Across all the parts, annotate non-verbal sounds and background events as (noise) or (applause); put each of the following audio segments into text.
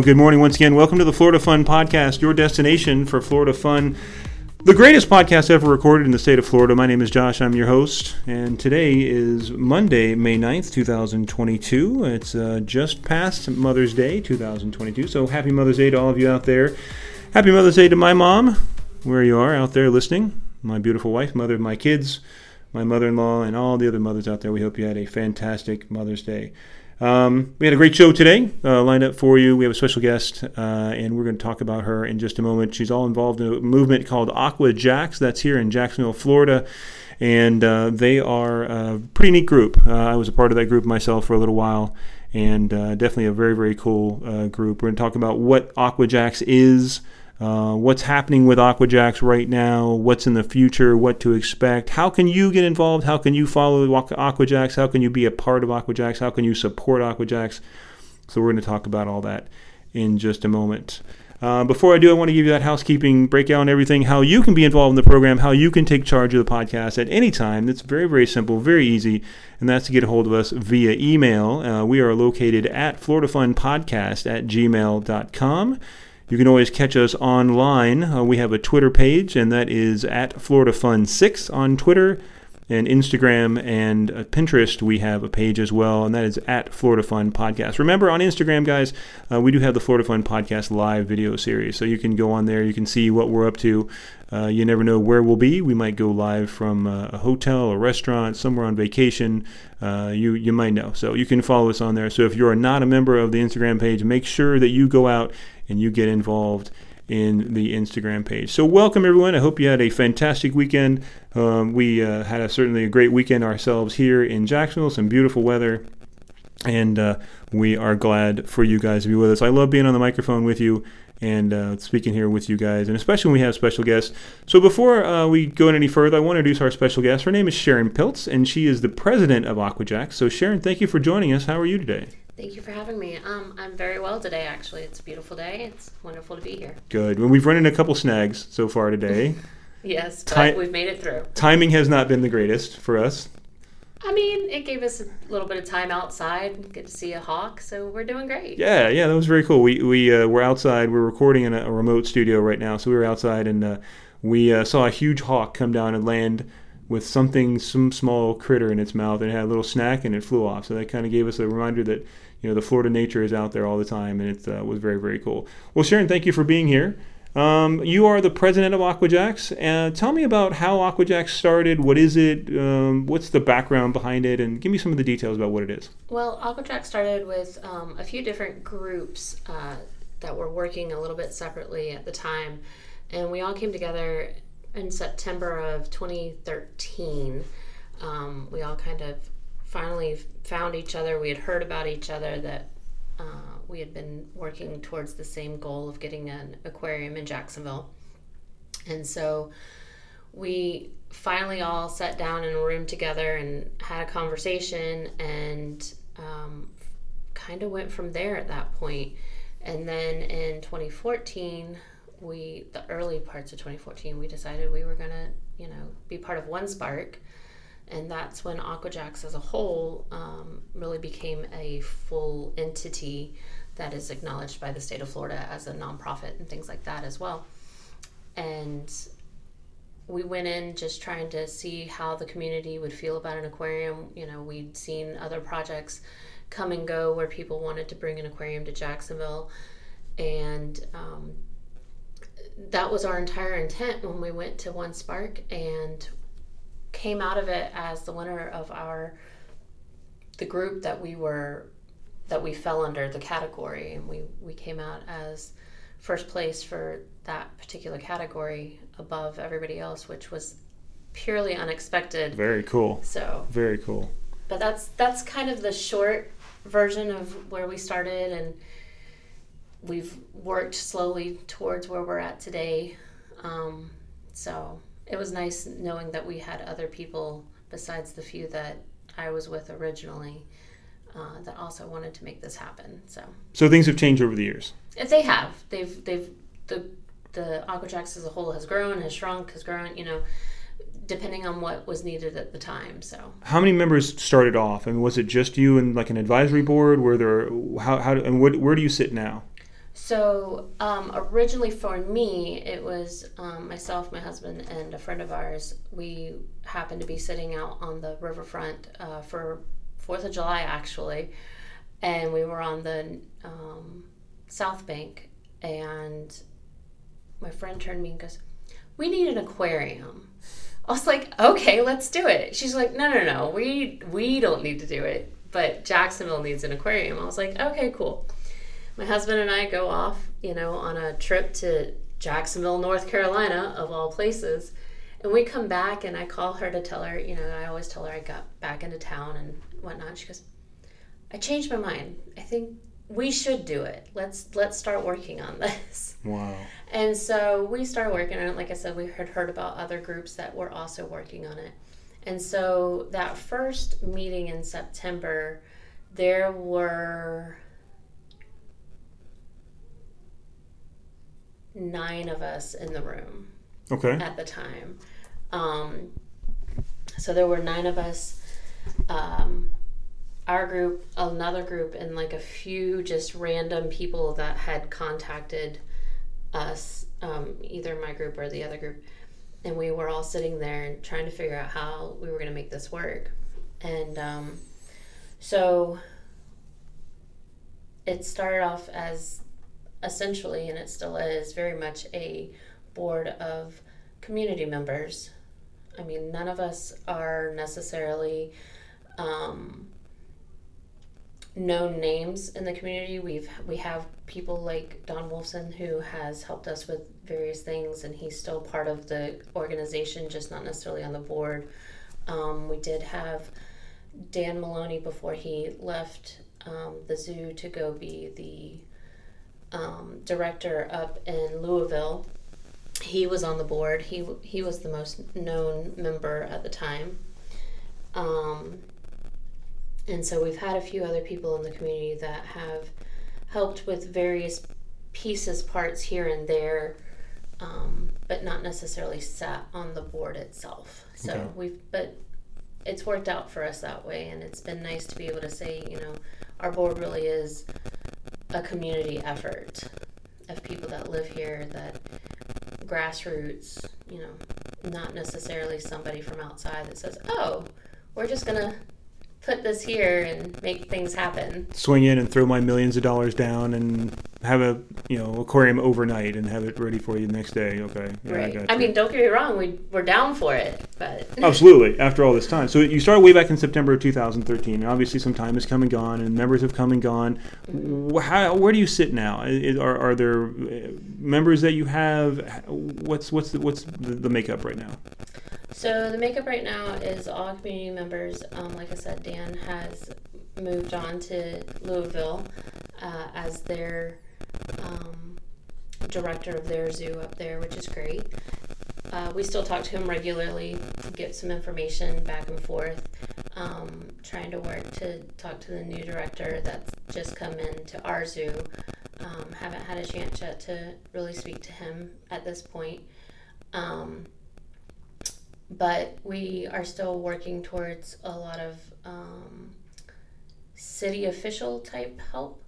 Well, good morning once again. Welcome to the Florida Fun Podcast, your destination for Florida fun. The greatest podcast ever recorded in the state of Florida. My name is Josh. I'm your host. And today is Monday, May 9th, 2022. It's uh, just past Mother's Day, 2022. So happy Mother's Day to all of you out there. Happy Mother's Day to my mom, where you are out there listening. My beautiful wife, mother of my kids, my mother in law, and all the other mothers out there. We hope you had a fantastic Mother's Day. Um, we had a great show today uh, lined up for you. We have a special guest, uh, and we're going to talk about her in just a moment. She's all involved in a movement called Aquajax. That's here in Jacksonville, Florida, and uh, they are a pretty neat group. Uh, I was a part of that group myself for a little while, and uh, definitely a very very cool uh, group. We're going to talk about what Aquajax is. Uh, what's happening with Aquajax right now, what's in the future, what to expect. How can you get involved? How can you follow Aquajax? How can you be a part of Aquajax? How can you support Aquajax? So, we're going to talk about all that in just a moment. Uh, before I do, I want to give you that housekeeping breakout and everything, how you can be involved in the program, how you can take charge of the podcast at any time. It's very, very simple, very easy, and that's to get a hold of us via email. Uh, we are located at FloridaFunPodcast at gmail.com. You can always catch us online. Uh, we have a Twitter page, and that is at Florida FloridaFun6 on Twitter. And Instagram and uh, Pinterest, we have a page as well, and that is at Florida Fun Podcast. Remember, on Instagram, guys, uh, we do have the Florida Fun Podcast live video series. So you can go on there, you can see what we're up to. Uh, you never know where we'll be. We might go live from uh, a hotel, a restaurant, somewhere on vacation. Uh, you you might know. So you can follow us on there. So if you are not a member of the Instagram page, make sure that you go out and you get involved in the Instagram page. So, welcome everyone. I hope you had a fantastic weekend. Um, we uh, had a, certainly a great weekend ourselves here in Jacksonville, some beautiful weather, and uh, we are glad for you guys to be with us. I love being on the microphone with you and uh, speaking here with you guys, and especially when we have special guests. So, before uh, we go any further, I want to introduce our special guest. Her name is Sharon Piltz, and she is the president of Aquajack. So, Sharon, thank you for joining us. How are you today? Thank you for having me. Um, I'm very well today, actually. It's a beautiful day. It's wonderful to be here. Good. Well, we've run into a couple snags so far today. (laughs) yes, but Ti- we've made it through. Timing has not been the greatest for us. I mean, it gave us a little bit of time outside, get to see a hawk, so we're doing great. Yeah, yeah, that was very cool. We we uh, we're outside. We're recording in a, a, remote studio right now, so we were outside and uh, we uh, saw a huge hawk come down and land with something, some small critter in its mouth, and it had a little snack, and it flew off. So that kind of gave us a reminder that you know the Florida nature is out there all the time, and it uh, was very very cool. Well, Sharon, thank you for being here. Um, you are the president of Aquajax. Uh, tell me about how Aquajax started. What is it? Um, what's the background behind it? And give me some of the details about what it is. Well, Aquajax started with um, a few different groups uh, that were working a little bit separately at the time, and we all came together in September of 2013. Um, we all kind of finally found each other. We had heard about each other that uh, we had been working towards the same goal of getting an aquarium in Jacksonville. And so we finally all sat down in a room together and had a conversation and um, kind of went from there at that point. And then in 2014, we, the early parts of 2014, we decided we were going to, you know, be part of One Spark and that's when Aquajax as a whole um, really became a full entity that is acknowledged by the state of Florida as a nonprofit and things like that as well. And we went in just trying to see how the community would feel about an aquarium. You know, we'd seen other projects come and go where people wanted to bring an aquarium to Jacksonville. And um, that was our entire intent when we went to One Spark. And came out of it as the winner of our the group that we were that we fell under the category and we we came out as first place for that particular category above everybody else which was purely unexpected. Very cool. So very cool. but that's that's kind of the short version of where we started and we've worked slowly towards where we're at today. Um, so it was nice knowing that we had other people besides the few that I was with originally uh, that also wanted to make this happen. So so things have changed over the years. If they have, they've they've the the Aquajax as a whole has grown, has shrunk, has grown. You know, depending on what was needed at the time. So, how many members started off? I mean, was it just you and like an advisory board? Were there how how and what, where do you sit now? So, um, originally for me, it was um, myself, my husband, and a friend of ours. We happened to be sitting out on the riverfront uh, for Fourth of July, actually, and we were on the um, South Bank, and my friend turned me and goes, "We need an aquarium." I was like, "Okay, let's do it." She's like, "No, no, no, we we don't need to do it, but Jacksonville needs an aquarium." I was like, "Okay, cool." My husband and I go off, you know, on a trip to Jacksonville, North Carolina, of all places. And we come back, and I call her to tell her, you know, I always tell her I got back into town and whatnot. She goes, I changed my mind. I think we should do it. Let's let's start working on (laughs) this. Wow. And so we started working on it. Like I said, we had heard about other groups that were also working on it. And so that first meeting in September, there were nine of us in the room. Okay. At the time. Um, so there were nine of us. Um, our group, another group, and like a few just random people that had contacted us, um, either my group or the other group. And we were all sitting there and trying to figure out how we were going to make this work. And um, so it started off as essentially, and it still is, very much a board of community members. I mean, none of us are necessarily um, known names in the community. We've we have people like Don Wolfson who has helped us with various things, and he's still part of the organization, just not necessarily on the board. Um, we did have Dan Maloney before he left um, the zoo to go be the um, director up in Louisville. He was on the board. He he was the most known member at the time. And so we've had a few other people in the community that have helped with various pieces, parts here and there, um, but not necessarily sat on the board itself. So okay. we've, but it's worked out for us that way, and it's been nice to be able to say, you know, our board really is a community effort of people that live here that grassroots, you know, not necessarily somebody from outside that says, oh, we're just going to put this here and make things happen. Swing in and throw my millions of dollars down and have a you know aquarium overnight and have it ready for you the next day. Okay, yeah, right. I, I mean, don't get me wrong, we we're down for it, but (laughs) absolutely. After all this time, so you started way back in September of 2013. And obviously, some time has come and gone, and members have come and gone. Mm-hmm. How, where do you sit now? Are, are there uh, members that you have? What's what's the, what's the, the makeup right now? So the makeup right now is all community members. Um, like I said, Dan has moved on to Louisville uh, as their um, director of their zoo up there, which is great. Uh, we still talk to him regularly to get some information back and forth. Um, trying to work to talk to the new director that's just come in to our zoo. Um, haven't had a chance yet to really speak to him at this point. But we are still working towards a lot of um, city official type help.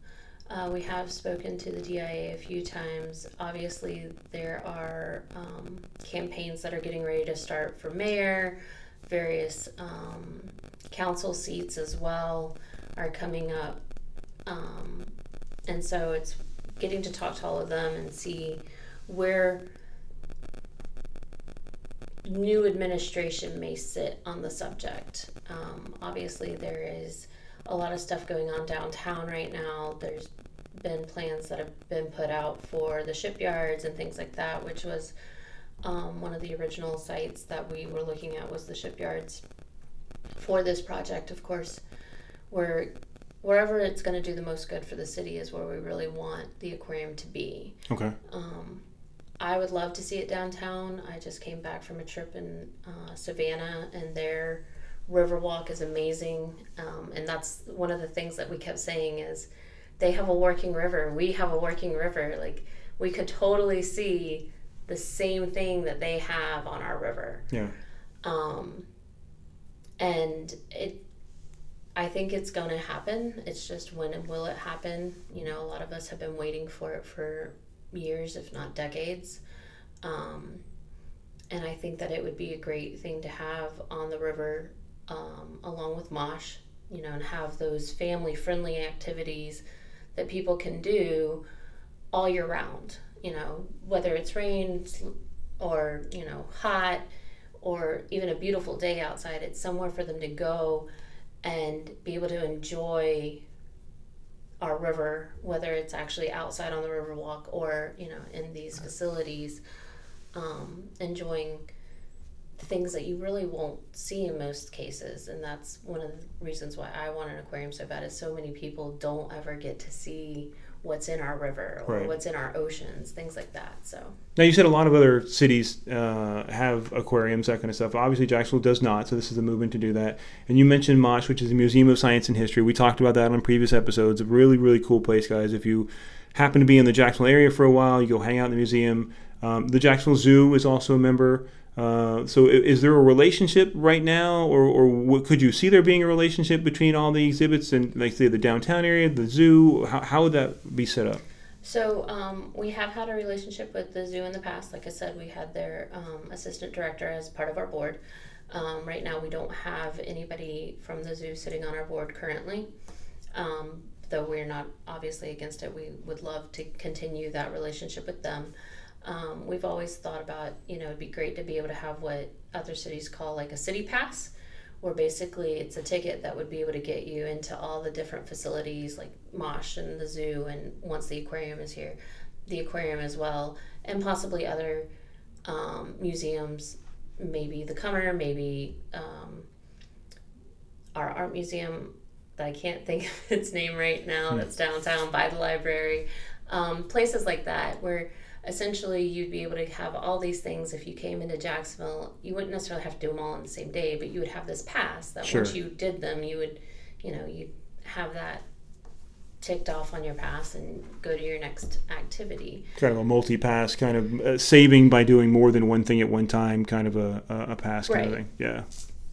Uh, we have spoken to the DIA a few times. Obviously, there are um, campaigns that are getting ready to start for mayor, various um, council seats as well are coming up. Um, and so it's getting to talk to all of them and see where new administration may sit on the subject. Um, obviously, there is a lot of stuff going on downtown right now. There's been plans that have been put out for the shipyards and things like that, which was um, one of the original sites that we were looking at was the shipyards for this project. Of course, where wherever it's going to do the most good for the city is where we really want the aquarium to be. Okay. Um, I would love to see it downtown. I just came back from a trip in uh, Savannah, and their Riverwalk is amazing. Um, and that's one of the things that we kept saying is they have a working river. We have a working river. Like we could totally see the same thing that they have on our river. Yeah. Um, and it, I think it's going to happen. It's just when and will it happen? You know, a lot of us have been waiting for it for years, if not decades. Um, and I think that it would be a great thing to have on the river um, along with Mosh, you know, and have those family friendly activities that people can do all year round, you know, whether it's rain or, you know, hot or even a beautiful day outside, it's somewhere for them to go and be able to enjoy our river, whether it's actually outside on the river walk or, you know, in these facilities, um, enjoying things that you really won't see in most cases. And that's one of the reasons why i want an aquarium so bad is so many people don't ever get to see what's in our river or right. what's in our oceans things like that so. Now you said a lot of other cities uh, have aquariums that kind of stuff. Obviously jacksonville does not so this is a movement to do that. And you mentioned mosh which is the museum of science and history. We talked about that on previous episodes. A really really cool place guys. If you happen to be in the jacksonville area for a while you go hang out in the museum. Um, the jacksonville zoo is also a member uh, so is there a relationship right now, or, or what, could you see there being a relationship between all the exhibits and, like, say, the downtown area, the zoo? How, how would that be set up? So um, we have had a relationship with the zoo in the past. Like I said, we had their um, assistant director as part of our board. Um, right now, we don't have anybody from the zoo sitting on our board currently. Um, though we're not obviously against it, we would love to continue that relationship with them. Um, we've always thought about, you know, it'd be great to be able to have what other cities call like a city pass, where basically it's a ticket that would be able to get you into all the different facilities like Mosh and the zoo, and once the aquarium is here, the aquarium as well, and possibly other um, museums, maybe the Cummer, maybe um, our art museum that I can't think (laughs) of its name right now, hmm. that's downtown by the library, um, places like that where essentially you'd be able to have all these things if you came into Jacksonville. You wouldn't necessarily have to do them all on the same day, but you would have this pass that sure. once you did them, you would, you know, you'd have that ticked off on your pass and go to your next activity. Kind of a multi-pass, kind of uh, saving by doing more than one thing at one time, kind of a, a pass kind right. of thing. Yeah.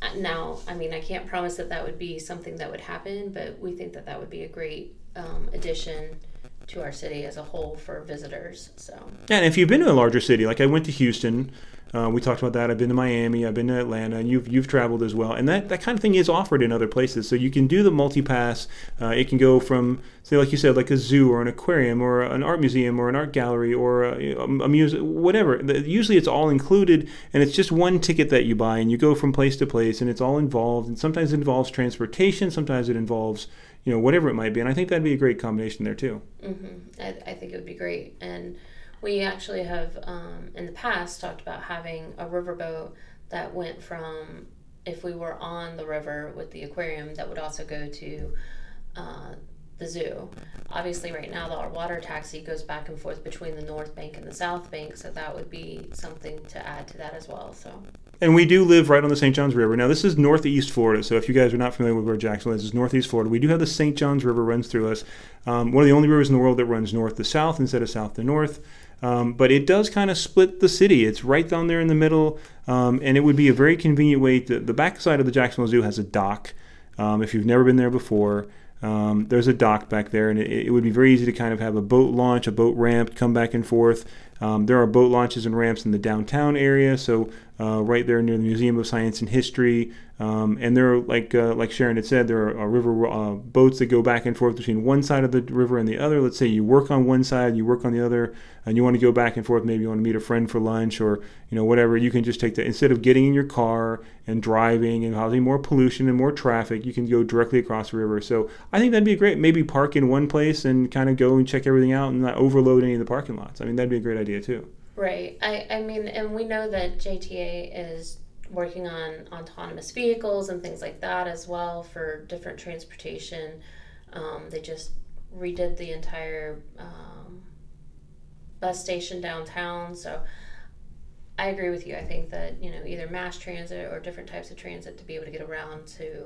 Uh, now, I mean, I can't promise that that would be something that would happen, but we think that that would be a great um, addition to our city as a whole for visitors. So. And if you've been to a larger city, like I went to Houston, uh, we talked about that. I've been to Miami, I've been to Atlanta, and you've you've traveled as well. And that, that kind of thing is offered in other places. So you can do the multi pass. Uh, it can go from say, like you said, like a zoo or an aquarium or an art museum or an art gallery or a, a museum, whatever. Usually it's all included, and it's just one ticket that you buy, and you go from place to place, and it's all involved. And sometimes it involves transportation, sometimes it involves you know, whatever it might be. And I think that'd be a great combination there too. Mm-hmm. I, I think it would be great. And we actually have um, in the past talked about having a riverboat that went from if we were on the river with the aquarium that would also go to uh, the zoo. Obviously, right now, our water taxi goes back and forth between the North Bank and the South Bank, so that would be something to add to that as well. So. And we do live right on the St. Johns River. Now, this is northeast Florida, so if you guys are not familiar with where Jacksonville is, it's northeast Florida. We do have the St. Johns River runs through us. Um, one of the only rivers in the world that runs north to south instead of south to north. Um, but it does kind of split the city. It's right down there in the middle, um, and it would be a very convenient way. To, the backside of the Jacksonville Zoo has a dock. Um, if you've never been there before, um, there's a dock back there, and it, it, would be very easy to kind of have a boat launch, a boat ramp, come back and forth. Um, there are boat launches and ramps in the downtown area, so uh, right there near the Museum of Science and History. Um, and there are, like uh, like Sharon had said, there are river uh, boats that go back and forth between one side of the river and the other. Let's say you work on one side, you work on the other, and you want to go back and forth. Maybe you want to meet a friend for lunch or you know whatever. You can just take that instead of getting in your car and driving and causing more pollution and more traffic. You can go directly across the river. So I think that'd be a great. Maybe park in one place and kind of go and check everything out and not overload any of the parking lots. I mean that'd be a great idea too. Right. I, I mean, and we know that JTA is working on autonomous vehicles and things like that as well for different transportation. Um, they just redid the entire um, bus station downtown. So I agree with you. I think that you know either mass transit or different types of transit to be able to get around to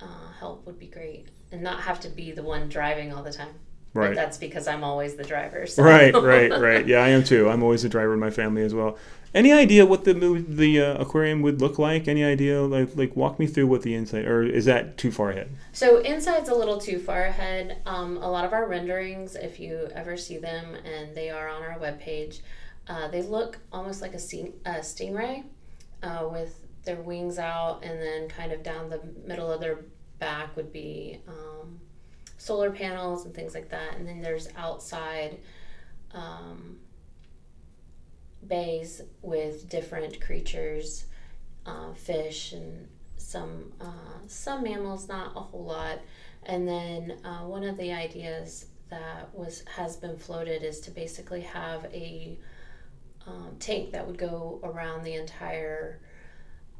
uh, help would be great, and not have to be the one driving all the time. Right. But that's because I'm always the driver. So. Right, (laughs) right, right. Yeah, I am too. I'm always the driver in my family as well. Any idea what the the uh, aquarium would look like? Any idea? Like, like walk me through what the inside, or is that too far ahead? So inside's a little too far ahead. Um, a lot of our renderings, if you ever see them, and they are on our webpage, uh, they look almost like a, sting, a stingray uh, with their wings out, and then kind of down the middle of their back would be um, solar panels and things like that. And then there's outside. Um, bays with different creatures, uh, fish and some uh, some mammals, not a whole lot. And then uh, one of the ideas that was has been floated is to basically have a um, tank that would go around the entire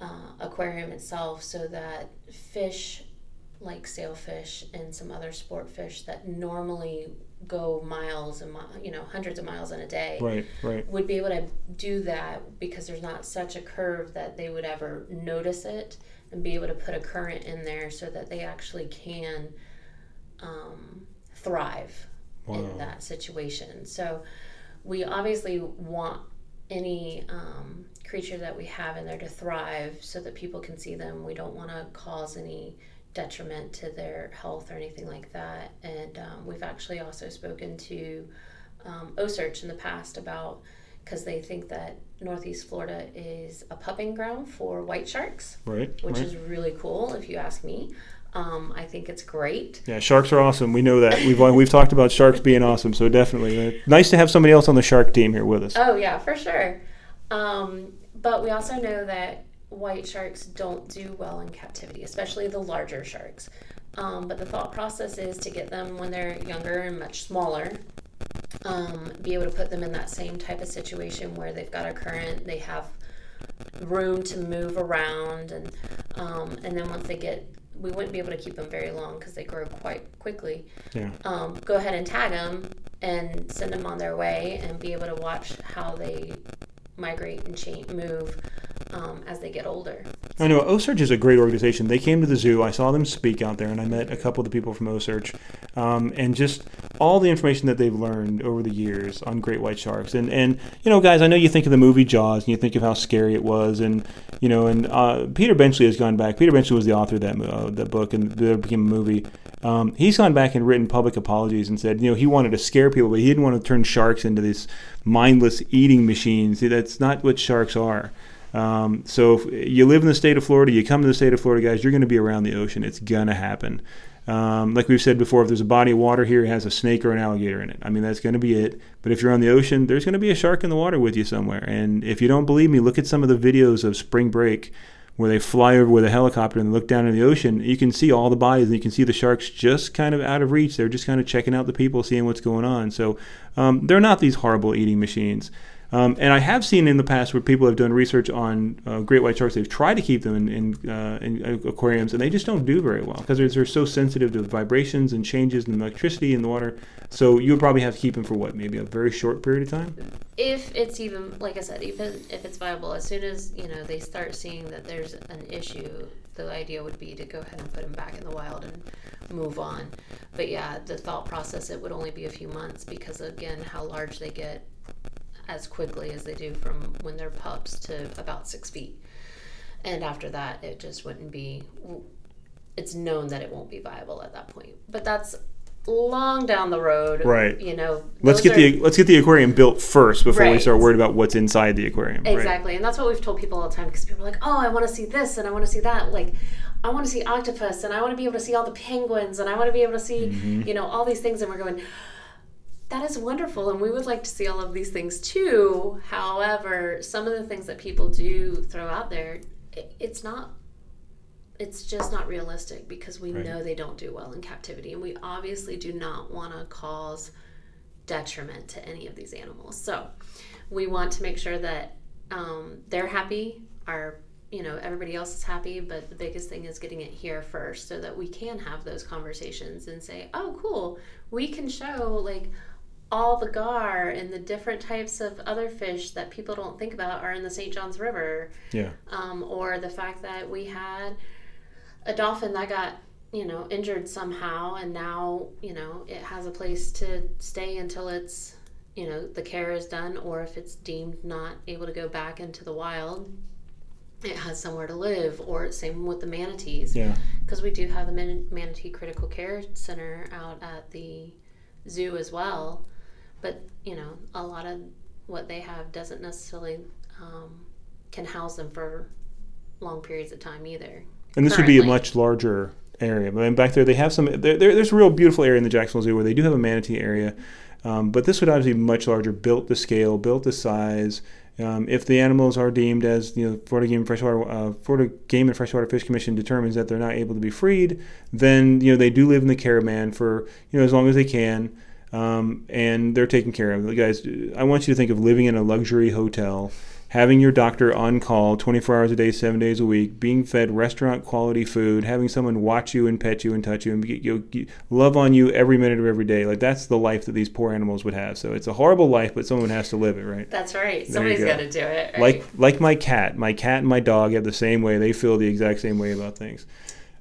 uh, aquarium itself, so that fish like sailfish and some other sport fish that normally go miles and you know hundreds of miles in a day right right would be able to do that because there's not such a curve that they would ever notice it and be able to put a current in there so that they actually can um, thrive wow. in that situation so we obviously want any um, creature that we have in there to thrive so that people can see them we don't want to cause any detriment to their health or anything like that. And um, we've actually also spoken to um, OCEARCH in the past about because they think that Northeast Florida is a pupping ground for white sharks, right? Which right. is really cool, if you ask me. Um, I think it's great. Yeah, sharks are awesome. We know that. We've we've talked about sharks being awesome, so definitely uh, nice to have somebody else on the shark team here with us. Oh yeah, for sure. Um, but we also know that white sharks don't do well in captivity, especially the larger sharks. Um, but the thought process is to get them when they're younger and much smaller, um, be able to put them in that same type of situation where they've got a current, they have room to move around, and um, and then once they get we wouldn't be able to keep them very long because they grow quite quickly. Yeah. Um, go ahead and tag them and send them on their way and be able to watch how they migrate and change, move um, as they get older. I know OCEARCH is a great organization. They came to the zoo. I saw them speak out there, and I met a couple of the people from OCEARCH, um, and just all the information that they've learned over the years on great white sharks. And and you know, guys, I know you think of the movie Jaws, and you think of how scary it was, and you know, and uh, Peter Benchley has gone back. Peter Benchley was the author of that uh, that book, and it became a movie. Um, he's gone back and written public apologies and said, you know, he wanted to scare people, but he didn't want to turn sharks into these mindless eating machines. That's not what sharks are. Um, so if you live in the state of Florida, you come to the state of Florida, guys, you're going to be around the ocean. It's going to happen. Um, like we've said before, if there's a body of water here, it has a snake or an alligator in it. I mean, that's going to be it. But if you're on the ocean, there's going to be a shark in the water with you somewhere. And if you don't believe me, look at some of the videos of spring break where they fly over with a helicopter and look down in the ocean. You can see all the bodies and you can see the sharks just kind of out of reach. They're just kind of checking out the people, seeing what's going on. So um, they're not these horrible eating machines. Um, and I have seen in the past where people have done research on uh, great white sharks. They've tried to keep them in, in, uh, in aquariums, and they just don't do very well because they're, they're, so sensitive to vibrations and changes in electricity in the water. So you would probably have to keep them for what, maybe a very short period of time. If it's even, like I said, even if it's viable, as soon as you know they start seeing that there's an issue, the idea would be to go ahead and put them back in the wild and move on. But yeah, the thought process it would only be a few months because again, how large they get as quickly as they do from when they're pups to about six feet. And after that, it just wouldn't be, it's known that it won't be viable at that point. But that's long down the road. Right. You know, let's get are, the let's get the aquarium built first before right. we start worried about what's inside the aquarium. Exactly, right? and that's what we've told people all the time because people are like, "Oh, I want to see this and I want to see that." Like, I want to see octopus and I want to be able to see all the penguins and I want to be able to see, mm-hmm. you know, all these things. And we're going, that is wonderful and we would like to see all of these things too however some of the things that people do throw out there it, it's not it's just not realistic because we right. know they don't do well in captivity and we obviously do not want to cause detriment to any of these animals so we want to make sure that um, they're happy our you know everybody else is happy but the biggest thing is getting it here first so that we can have those conversations and say oh cool we can show like all the gar and the different types of other fish that people don't think about are in the St. Johns River. Yeah. Um, or the fact that we had a dolphin that got you know, injured somehow, and now, you know, it has a place to stay until it's, you know, the care is done, or if it's deemed not able to go back into the wild, it has somewhere to live. Or same with the manatees, Yeah. because we do have the Man- Manatee Critical Care Center out at the zoo as well. But you know, a lot of what they have doesn't necessarily um, can house them for long periods of time either. And this would be a much larger area. But back there, they have some. There, there- there's a real beautiful area in the Jacksonville Zoo where they do have a manatee area. Um, but this would obviously be much larger, built to scale, built to size. Um, if the animals are deemed as you know, Florida Game and Freshwater, uh, Florida Game and Freshwater Fish Commission determines that they're not able to be freed, then you know they do live in the caravan for you know as long as they can, um, and they're taken care of. Guys, I want you to think of living in a luxury hotel having your doctor on call 24 hours a day, seven days a week, being fed restaurant quality food, having someone watch you and pet you and touch you and get, you love on you every minute of every day. Like that's the life that these poor animals would have. So it's a horrible life, but someone has to live it, right? That's right. you Somebody's go. got to do it. Right? Like like my cat, my cat and my dog have the same way. They feel the exact same way about things.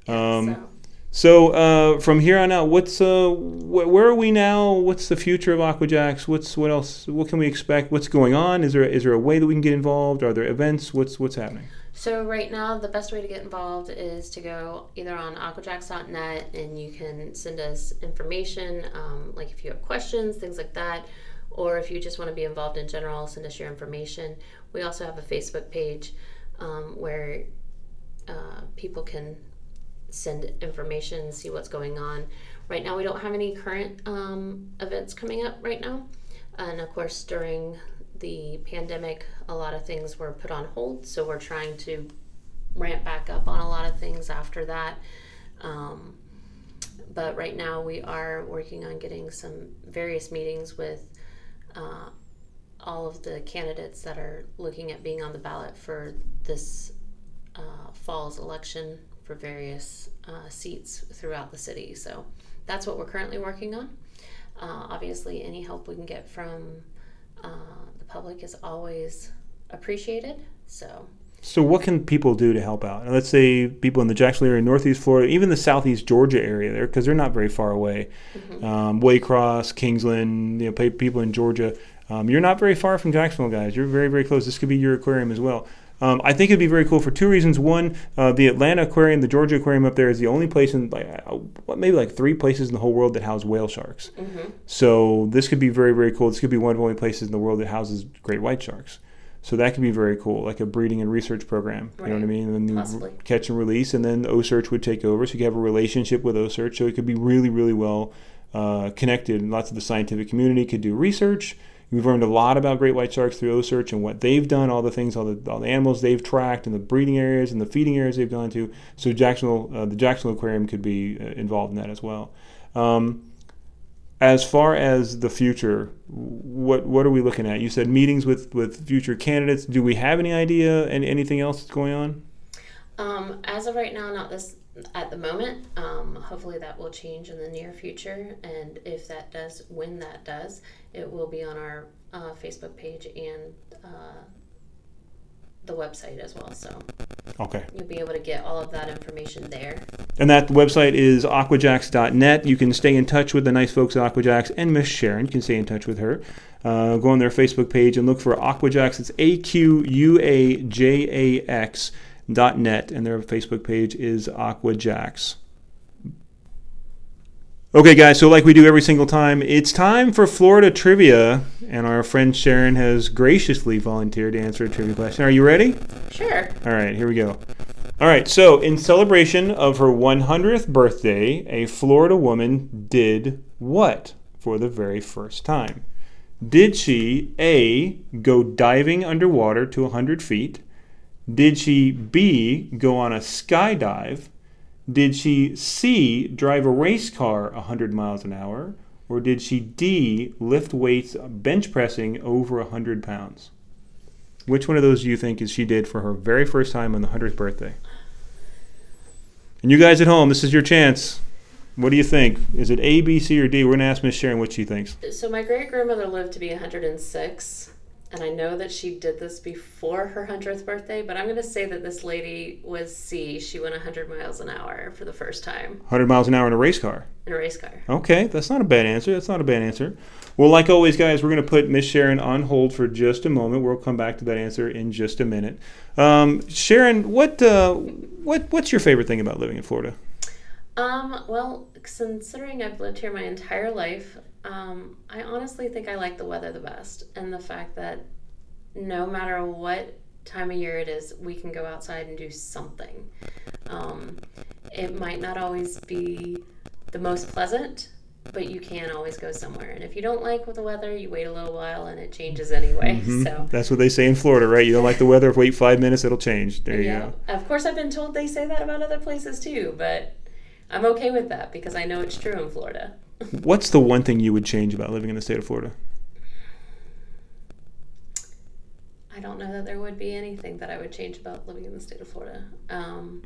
Um, so. So uh, from here on out, what's uh, wh- where are we now? What's the future of Aquajax? What's what else? What can we expect? What's going on? Is there is there a way that we can get involved? Are there events? What's what's happening? So right now, the best way to get involved is to go either on aquajax.net and you can send us information, um, like if you have questions, things like that, or if you just want to be involved in general, send us your information. We also have a Facebook page um, where uh, people can send information, see what's going on. Right now, we don't have any current um, events coming up right now, and of course, during the pandemic, a lot of things were put on hold. So we're trying to ramp back up on a lot of things after that. Um, but right now, we are working on getting some various meetings with uh, all of the candidates that are looking at being on the ballot for this uh, fall's election for various uh, seats throughout the city. So that's what we're currently working on. Uh, obviously, any help we can get from uh, the public is always appreciated. So, So what can people do to help out? And Let's say people in the Jacksonville area, Northeast Florida, even the Southeast Georgia area there, because they're not very far away. Um, Waycross, Kingsland, you know, people in Georgia. Um, you're not very far from Jacksonville, guys. You're very, very close. This could be your aquarium as well. Um, I think it'd be very cool for two reasons. One, uh, the Atlanta Aquarium, the Georgia Aquarium up there is the only place in like uh, what maybe like three places in the whole world that house whale sharks. So this could be very, very cool. This could be one of the only places in the world that houses great white sharks. So that could be very cool, like a breeding and research program. You know what I mean? And then Possibly. catch and release, and then OCEARCH would take over. So you could have a relationship with OCEARCH. So it could be really, really well uh, connected. And lots of the scientific community could do research. We've learned a lot about great white sharks through OCEARCH and what they've done, all the things, all the, all the animals they've tracked, and the breeding areas and the feeding areas they've gone to. So Jacksonville, uh, the Jacksonville Aquarium could be uh, involved in that as well. Um, as far as the future, what what are we looking at? You said meetings with, with future candidates. Do we have any idea and anything else that's going on? um, as of right now, not this at the moment. Um, hopefully, that will change in the near future. And if that does, when that does, it will be on our uh, Facebook page and uh, the website as well. So Okay. you'll be able to get all of that information there. And that website is aquajax.net. You can stay in touch with the nice folks at Aquajax and Miss Sharon. You can stay in touch with her. Uh, go on their Facebook page and look for Aquajax. It's A Q U A J A X dot net, and their Facebook page is Aquajax. Okay, guys, so like we do every single time, it's time for Florida trivia, and our friend Sharon has graciously volunteered to answer a trivia question. Are you ready? Sure. All right, here we go. All right, so in celebration of her 100th birthday, a Florida woman did what for the very first time? Did she A, go diving underwater to 100 feet? Did she B, go on a skydive? Did she C, drive a race car 100 miles an hour? Or did she D, lift weights bench pressing over 100 pounds? Which one of those do you think is she did for her very first time on the 100th birthday? And you guys at home, this is your chance. What do you think? Is it A, B, C, or D? We're going to ask Miss Sharon what she thinks. So my great grandmother lived to be 106, and I know that she did this before her 100th birthday, but I'm going to say that this lady was C. She went 100 miles an hour for the first time 100 miles an hour in a race car. in a race car. Okay, that's not a bad answer. That's not a bad answer. Well, like always, guys, we're going to put Miss Sharon on hold for just a moment. We'll come back to that answer in just a minute. Um, Sharon, what uh, what what's your favorite thing about living in Florida? Um, well, considering I've lived here my entire life, um, I honestly think I like the weather the best, and the fact that no matter what time of year it is, we can go outside and do something. Um, it might not always be the most pleasant, but you can always go somewhere. And if you don't like the weather, you wait a little while and it changes anyway. So. That's what they say in Florida, right? You don't like the weather, wait five minutes, it'll change. There you go. of course, I've been told they say that about other places too, but I'm okay with that because I know it's true in Florida. What's the one thing you would change about living in the state of Florida? I don't know that there would be anything that I would change about living in the state of Florida. Um,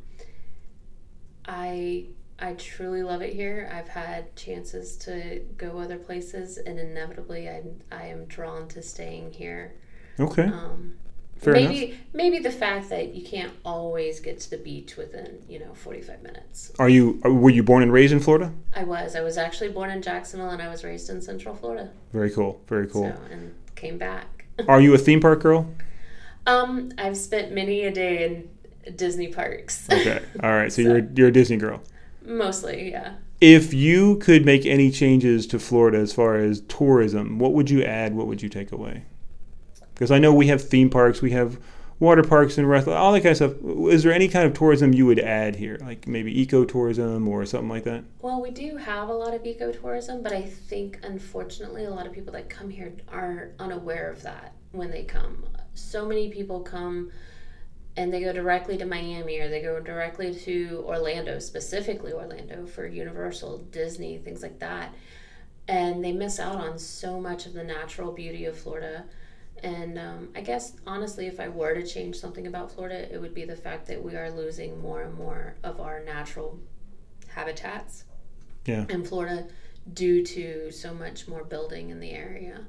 I I truly love it here. I've had chances to go other places, and inevitably, I I am drawn to staying here. Okay, Um, fair maybe enough. maybe the fact that you can't always get to the beach within you know 45 minutes. Are you were you born and raised in Florida? I was I was actually born in Jacksonville, and I was raised in Central Florida. Very cool, very cool. So and came back. (laughs) Are you a theme park girl? Um, I've spent many a day in Disney parks. (laughs) Okay, all right. So you're you're a Disney girl. Mostly, yeah. If you could make any changes to Florida as far as tourism, what would you add? What would you take away? Because I know we have theme parks, we have water parks and rest, all that kind of stuff. Is there any kind of tourism you would add here, like maybe ecotourism or something like that? Well, we do have a lot of ecotourism, but I think unfortunately a lot of people that come here are unaware of that when they come. So many people come and they go directly to Miami or they go directly to Orlando, specifically Orlando for Universal, Disney, things like that. And they miss out on so much of the natural beauty of Florida. And um, I guess honestly, if I were to change something about Florida, it would be the fact that we are losing more and more of our natural habitats Yeah. in Florida due to so much more building in the area.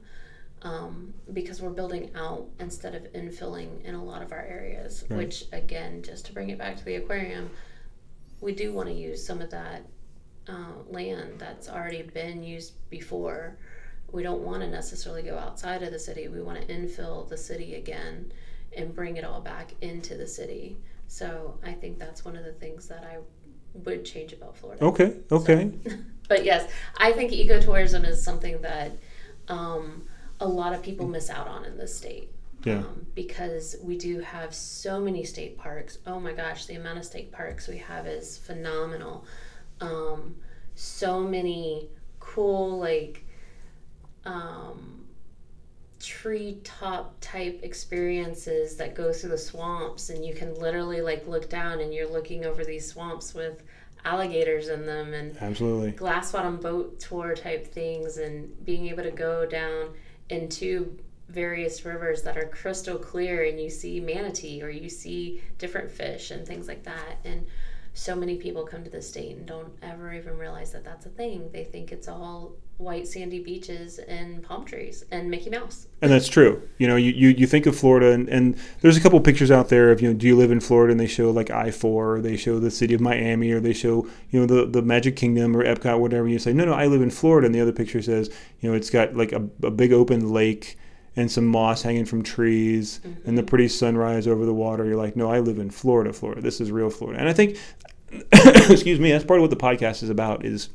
Um, because we're building out instead of infilling in a lot of our areas, Right. which again, just to bring it back to the aquarium, we do want to use some of that uh, land that's already been used before. We don't want to necessarily go outside of the city. We want to infill the city again and bring it all back into the city. So I think that's one of the things that I would change about Florida. Okay. Okay. (laughs) But yes, I think ecotourism is something that um, a lot of people miss out on in this state. Yeah. Um, because we do have so many state parks. Oh my gosh, the amount of state parks we have is phenomenal. Um, so many cool, like, um, treetop type experiences that go through the swamps, and you can literally like look down and you're looking over these swamps with alligators in them and Absolutely. glass bottom boat tour type things and being able to go down into various rivers that are crystal clear and you see manatee or you see different fish and things like that and so many people come to the state and don't ever even realize that that's a thing they think it's all white sandy beaches and palm trees and mickey mouse And that's true. You know, you, you, you think of Florida, and, and there's a couple pictures out there of, you know, do you live in Florida? And they show like I 4, or they show the city of Miami, or they show, you know, the, the Magic Kingdom or Epcot, whatever. You say, no, no, I live in Florida. And the other picture says, you know, it's got like a, a big open lake and some moss hanging from trees mm-hmm. and the pretty sunrise over the water. You're like, no, I live in Florida, Florida. This is real Florida. And I think, (coughs) excuse me, that's part of what the podcast is about is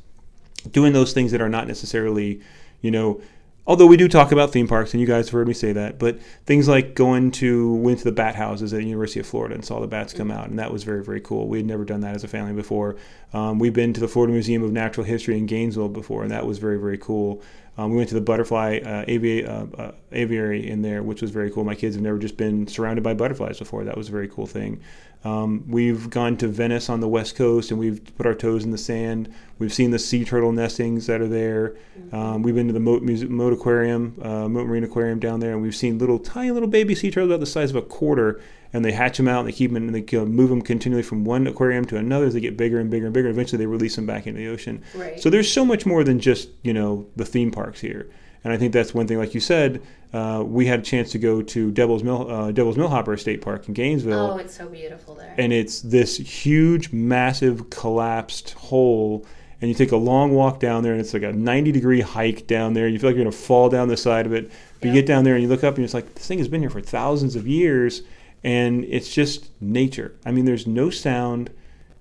doing those things that are not necessarily, you know, although we do talk about theme parks, and you guys have heard me say that, but things like going to went to the bat houses at the University of Florida and saw the bats come out, and that was very very cool. We had never done that as a family before. Um, we've been to the Florida Museum of Natural History in Gainesville before, and that was very very cool. Um, we went to the butterfly uh, avi- uh, uh, aviary in there, which was very cool. My kids have never just been surrounded by butterflies before. That was a very cool thing. Um, we've gone to Venice on the west coast and we've put our toes in the sand. We've seen the sea turtle nestings that are there. Um, we've been to the Mote, Muse- Mote Aquarium, uh, Mote Marine Aquarium down there, and we've seen little tiny little baby sea turtles about the size of a quarter. And they hatch them out and they keep them and they move them continually from one aquarium to another as they get bigger and bigger and bigger. Eventually, they release them back into the ocean. right So there's so much more than just you know the theme parks here. And I think that's one thing, like you said, uh, we had a chance to go to Devil's Mill, uh, Devil's Millhopper State Park in Gainesville. Oh, it's so beautiful there. and it's this huge, massive, collapsed hole. And you take a long walk down there, and it's like a 90 degree hike down there. You feel like you're going to fall down the side of it. But you get down there and you look up, and it's like, this thing has been here for thousands of years. And it's just nature. I mean, there's no sound.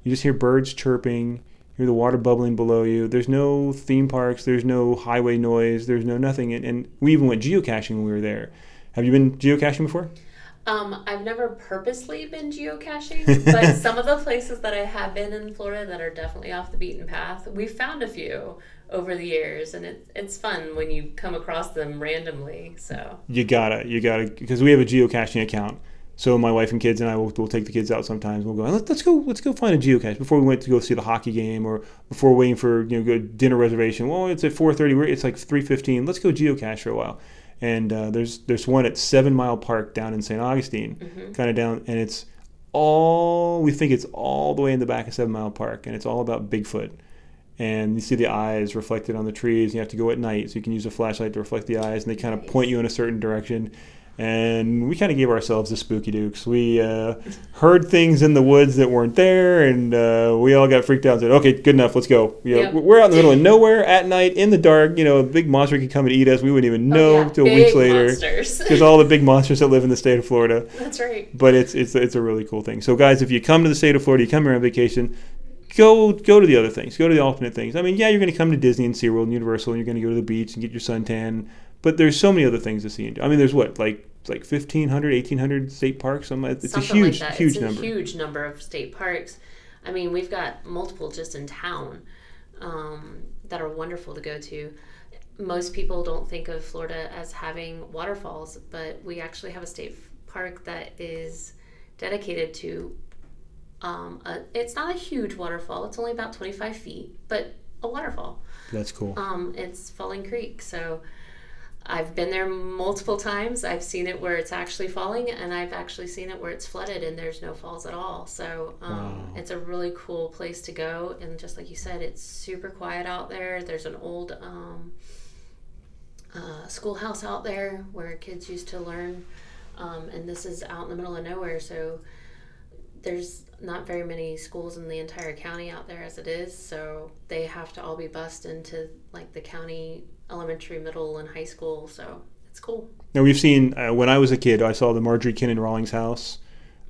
You just hear birds chirping, hear the water bubbling below you. There's no theme parks, there's no highway noise, there's no nothing. And, and we even went geocaching when we were there. Have you been geocaching before? Um, I've never purposely been geocaching, but (laughs) some of the places that I have been in Florida that are definitely off the beaten path, we've found a few over the years, and it, it's fun when you come across them randomly. So You gotta, you gotta, because we have a geocaching account. So my wife and kids and I will will take the kids out sometimes. We'll go, Let, let's go, let's go find a geocache before we went to go see the hockey game or before waiting for you know good dinner reservation. Well, it's at four thirty. It's like three fifteen. Let's go geocache for a while. And uh, there's there's one at Seven Mile Park down in St. Augustine, kind of down, and it's all we think it's all the way in the back of Seven Mile Park, and it's all about Bigfoot. And you see the eyes reflected on the trees. And you have to go at night, so you can use a flashlight to reflect the eyes, and they kind of point you in a certain direction. And we kind of gave ourselves the spooky dukes. We uh, heard things in the woods that weren't there, and uh, we all got freaked out and said, "Okay, good enough. Let's go." You know, Yep. We're out in the middle of nowhere at night in the dark. You know, a big monster could come and eat us. We wouldn't even know Oh, yeah, weeks later because (laughs) all the big monsters that live in the state of Florida That's right. but it's it's it's a really cool thing. So guys, if you come to the state of Florida, you come here on vacation, go go to the other things, go to the alternate things. I mean, yeah, you're going to come to Disney and SeaWorld and Universal, and you're going to go to the beach and get your suntan, but there's so many other things to see. and do. I mean, there's what like like 1500 1800 state parks something it's Something a huge like that. huge it's number huge number of state parks. I mean, we've got multiple just in town um, that are wonderful to go to. Most people don't think of Florida as having waterfalls, but we actually have a state park that is dedicated to. Um, a, it's not a huge waterfall. It's only about 25 feet, but a waterfall. that's cool Um, it's Falling Creek. So I've been there multiple times. I've seen it where it's actually falling, and I've actually seen it where it's flooded and there's no falls at all. So um, Wow. it's a really cool place to go. And just like you said, it's super quiet out there. There's an old um, uh, schoolhouse out there where kids used to learn, um, and this is out in the middle of nowhere. So there's not very many schools in the entire county out there as it is, so they have to all be bused into like the county elementary, middle, and high school. So it's cool. now we've seen uh, when i was a kid i saw the marjorie kinnan rawlings house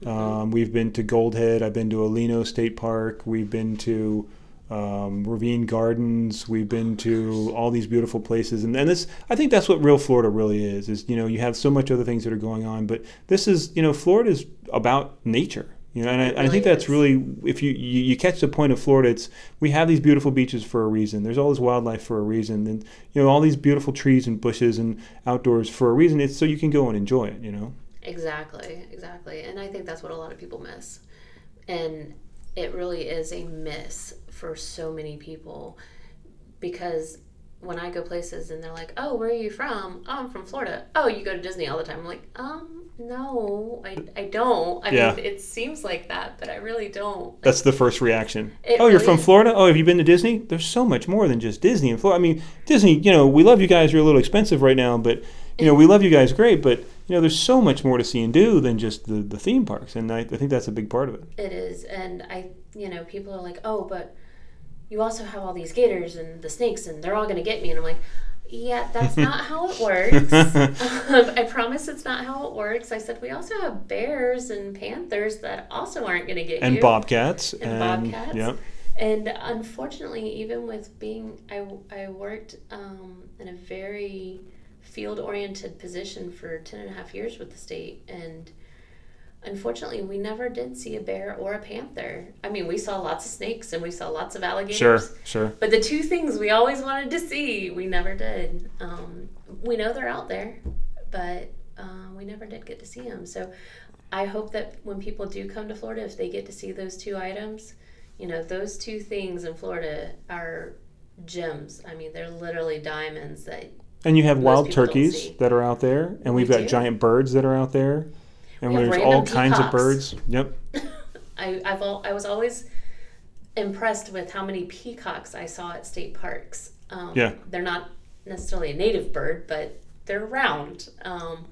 um, we've been to goldhead i've been to O'Leno state park we've been to um, Ravine Gardens. We've been to all these beautiful places, and, and this I think that's what real Florida really is. Is you know you have so much other things that are going on, but this is you know Florida is about nature. You know, and I, I think that's is. really if you, you you catch the point of Florida, it's we have these beautiful beaches for a reason. There's all this wildlife for a reason, and you know all these beautiful trees and bushes and outdoors for a reason. It's so you can go and enjoy it. You know. Exactly, exactly. And I think that's what a lot of people miss. And it really is a miss for so many people because when I go places and they're like, "Oh, where are you from?" "Oh, I'm from Florida." "Oh, you go to Disney all the time." I'm like, "Um, no, I, I don't." I Yeah. mean, it seems like that, but I really don't. That's the first reaction. It oh, you're from. Florida? Oh, have you been to Disney? There's so much more than just Disney in Florida. I mean, Disney, you know, we love you guys. You're a little expensive right now, but, you know, we love you guys great. But, you know, there's so much more to see and do than just the, the theme parks. And I, I think that's a big part of it. It is, and I, you know, people are like, "Oh, but you also have all these gators and the snakes, and they're all going to get me." And I'm like, "Yeah, that's not how it works. (laughs) um, I promise it's not how it works." I said, "We also have bears and panthers that also aren't going to get And you." bobcats. And bobcats. Yep. And unfortunately, even with being, I, I worked um, in a very field oriented position for 10 and a half years with the state. And unfortunately, we never did see a bear or a panther. I mean, we saw lots of snakes and we saw lots of alligators. Sure, sure. But the two things we always wanted to see, we never did. Um, we know they're out there, but uh, we never did get to see them. So I hope that when people do come to Florida, if they get to see those two items, you know, those two things in Florida are gems. I mean, they're literally diamonds that And you have wild turkeys that are out there. And We we've got do. giant birds that are out there. And there's all random kinds of birds. Yep. (coughs) I, I've al- I was always impressed with how many peacocks I saw at state parks. Um, Yeah. they're not necessarily a native bird, but they're round. Um,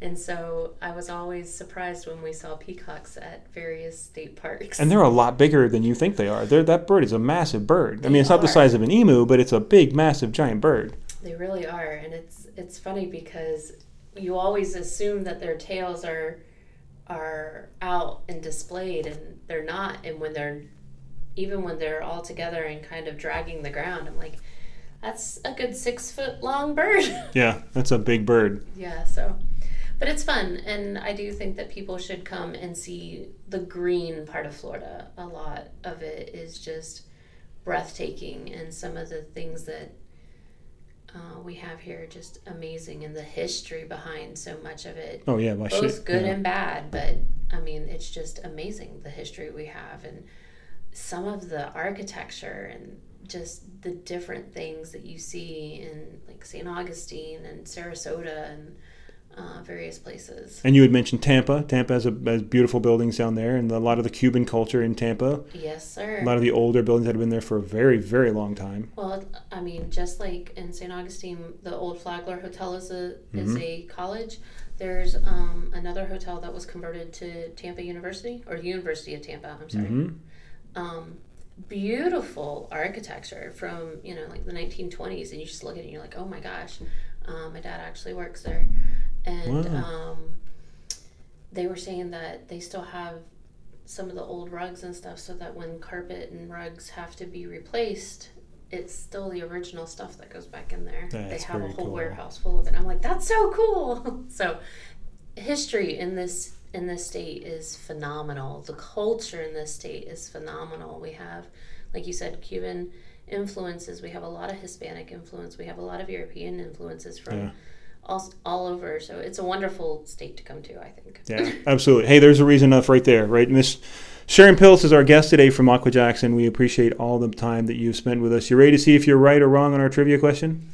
and so I was always surprised when we saw peacocks at various state parks. And they're a lot bigger than you think they are. They're, that bird is a massive bird. I mean, it's not the size of an emu, but it's a big, massive, giant bird. They really are, and it's it's funny because you always assume that their tails are are out and displayed, and they're not. And when they're even when they're all together and kind of dragging the ground, I'm like, that's a good six foot long bird. (laughs) Yeah, that's a big bird. yeah, so. But it's fun, and I do think that people should come and see the green part of Florida. A lot of it is just breathtaking, and some of the things that uh, we have here just amazing, and the history behind so much of it, Oh, yeah. My both shit. good yeah. and bad. But I mean, it's just amazing the history we have, and some of the architecture, and just the different things that you see in like St. Augustine and Sarasota and uh, various places. And you had mentioned Tampa. Tampa has, a, has beautiful buildings down there, and a lot of the Cuban culture in Tampa. Yes, sir. A lot of the older buildings that have been there for a very, very long time. Well, I mean, just like in St. Augustine, the old Flagler Hotel is a is Mm-hmm. a college. There's um, another hotel that was converted to Tampa University or University of Tampa. I'm sorry. hmm Um, beautiful architecture from you know like the 1920s, and you just look at it and you're like, oh my gosh. Um, my dad actually works there, and Wow. um, they were saying that they still have some of the old rugs and stuff so that when carpet and rugs have to be replaced it's still the original stuff that goes back in there. That's they have a whole cool. warehouse full of it. I'm like that's so cool! (laughs) So history in this in this state is phenomenal. The culture in this state is phenomenal. We have like you said cuban influences. We have a lot of hispanic influence. We have a lot of european influences from Yeah. All, all over so it's a wonderful state to come to i think Yeah, absolutely. Hey, there's a reason enough right there, right? Miss Sharon Pills is our guest today from Aquajax. We appreciate all the time that you've spent with us. You ready to see if you're right or wrong on our trivia question?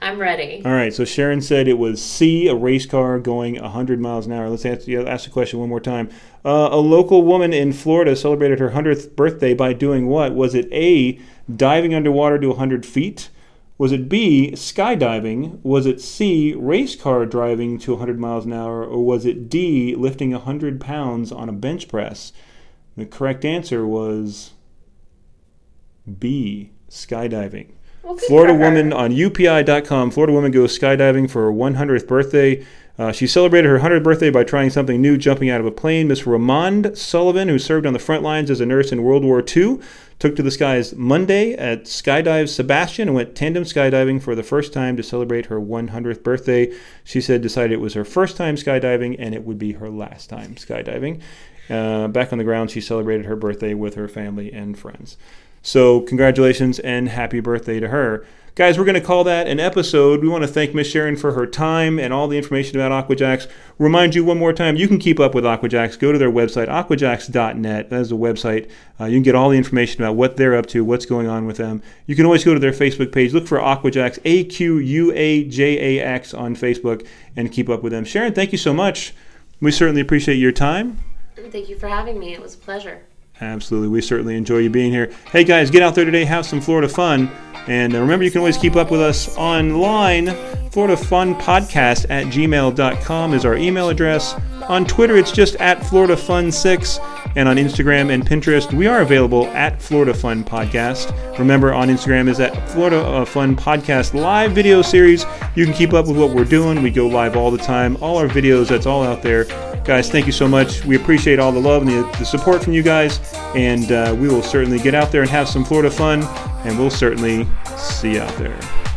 i'm ready All right, so Sharon said it was C, a race car going 100 miles an hour. Let's ask, ask the question one more time. Uh, a local woman in Florida celebrated her 100th birthday by doing what? Was it A, diving underwater to 100 feet? Was it B, skydiving? Was it C, race car driving to 100 miles an hour? Or was it D, lifting 100 pounds on a bench press? The correct answer was B, skydiving. Well, Florida woman on UPI.com. Florida woman goes skydiving for her 100th birthday. Uh, she celebrated her 100th birthday by trying something new, jumping out of a plane. Miss Ramond Sullivan, who served on the front lines as a nurse in World War II, took to the skies Monday at Skydive Sebastian and went tandem skydiving for the first time to celebrate her 100th birthday. She said decided it was her first time skydiving and it would be her last time skydiving. Uh, back on the ground, she celebrated her birthday with her family and friends. So, congratulations and happy birthday to her. Guys, we're going to call that an episode. We want to thank Miss Sharon for her time and all the information about Aquajax. Remind you one more time, you can keep up with Aquajax. Go to their website, aquajax.net. That is the website. Uh, you can get all the information about what they're up to, what's going on with them. You can always go to their Facebook page. Look for Aquajax, A Q U A J A X on Facebook, and keep up with them. Sharon, thank you so much. We certainly appreciate your time. Thank you for having me. It was a pleasure. Absolutely. We certainly enjoy you being here. Hey, guys, get out there today, have some Florida fun. And uh, remember, you can always keep up with us online. Florida Fun Podcast at gmail.com is our email address. On Twitter, it's just at Florida Fun 6. And on Instagram and Pinterest, we are available at Florida Fun Podcast. Remember, on Instagram is at Florida Fun Podcast live video series. You can keep up with what we're doing. We go live all the time. All our videos, that's all out there. Guys, thank you so much. We appreciate all the love and the, the support from you guys. And uh, we will certainly get out there and have some Florida fun. And we'll certainly see you out there.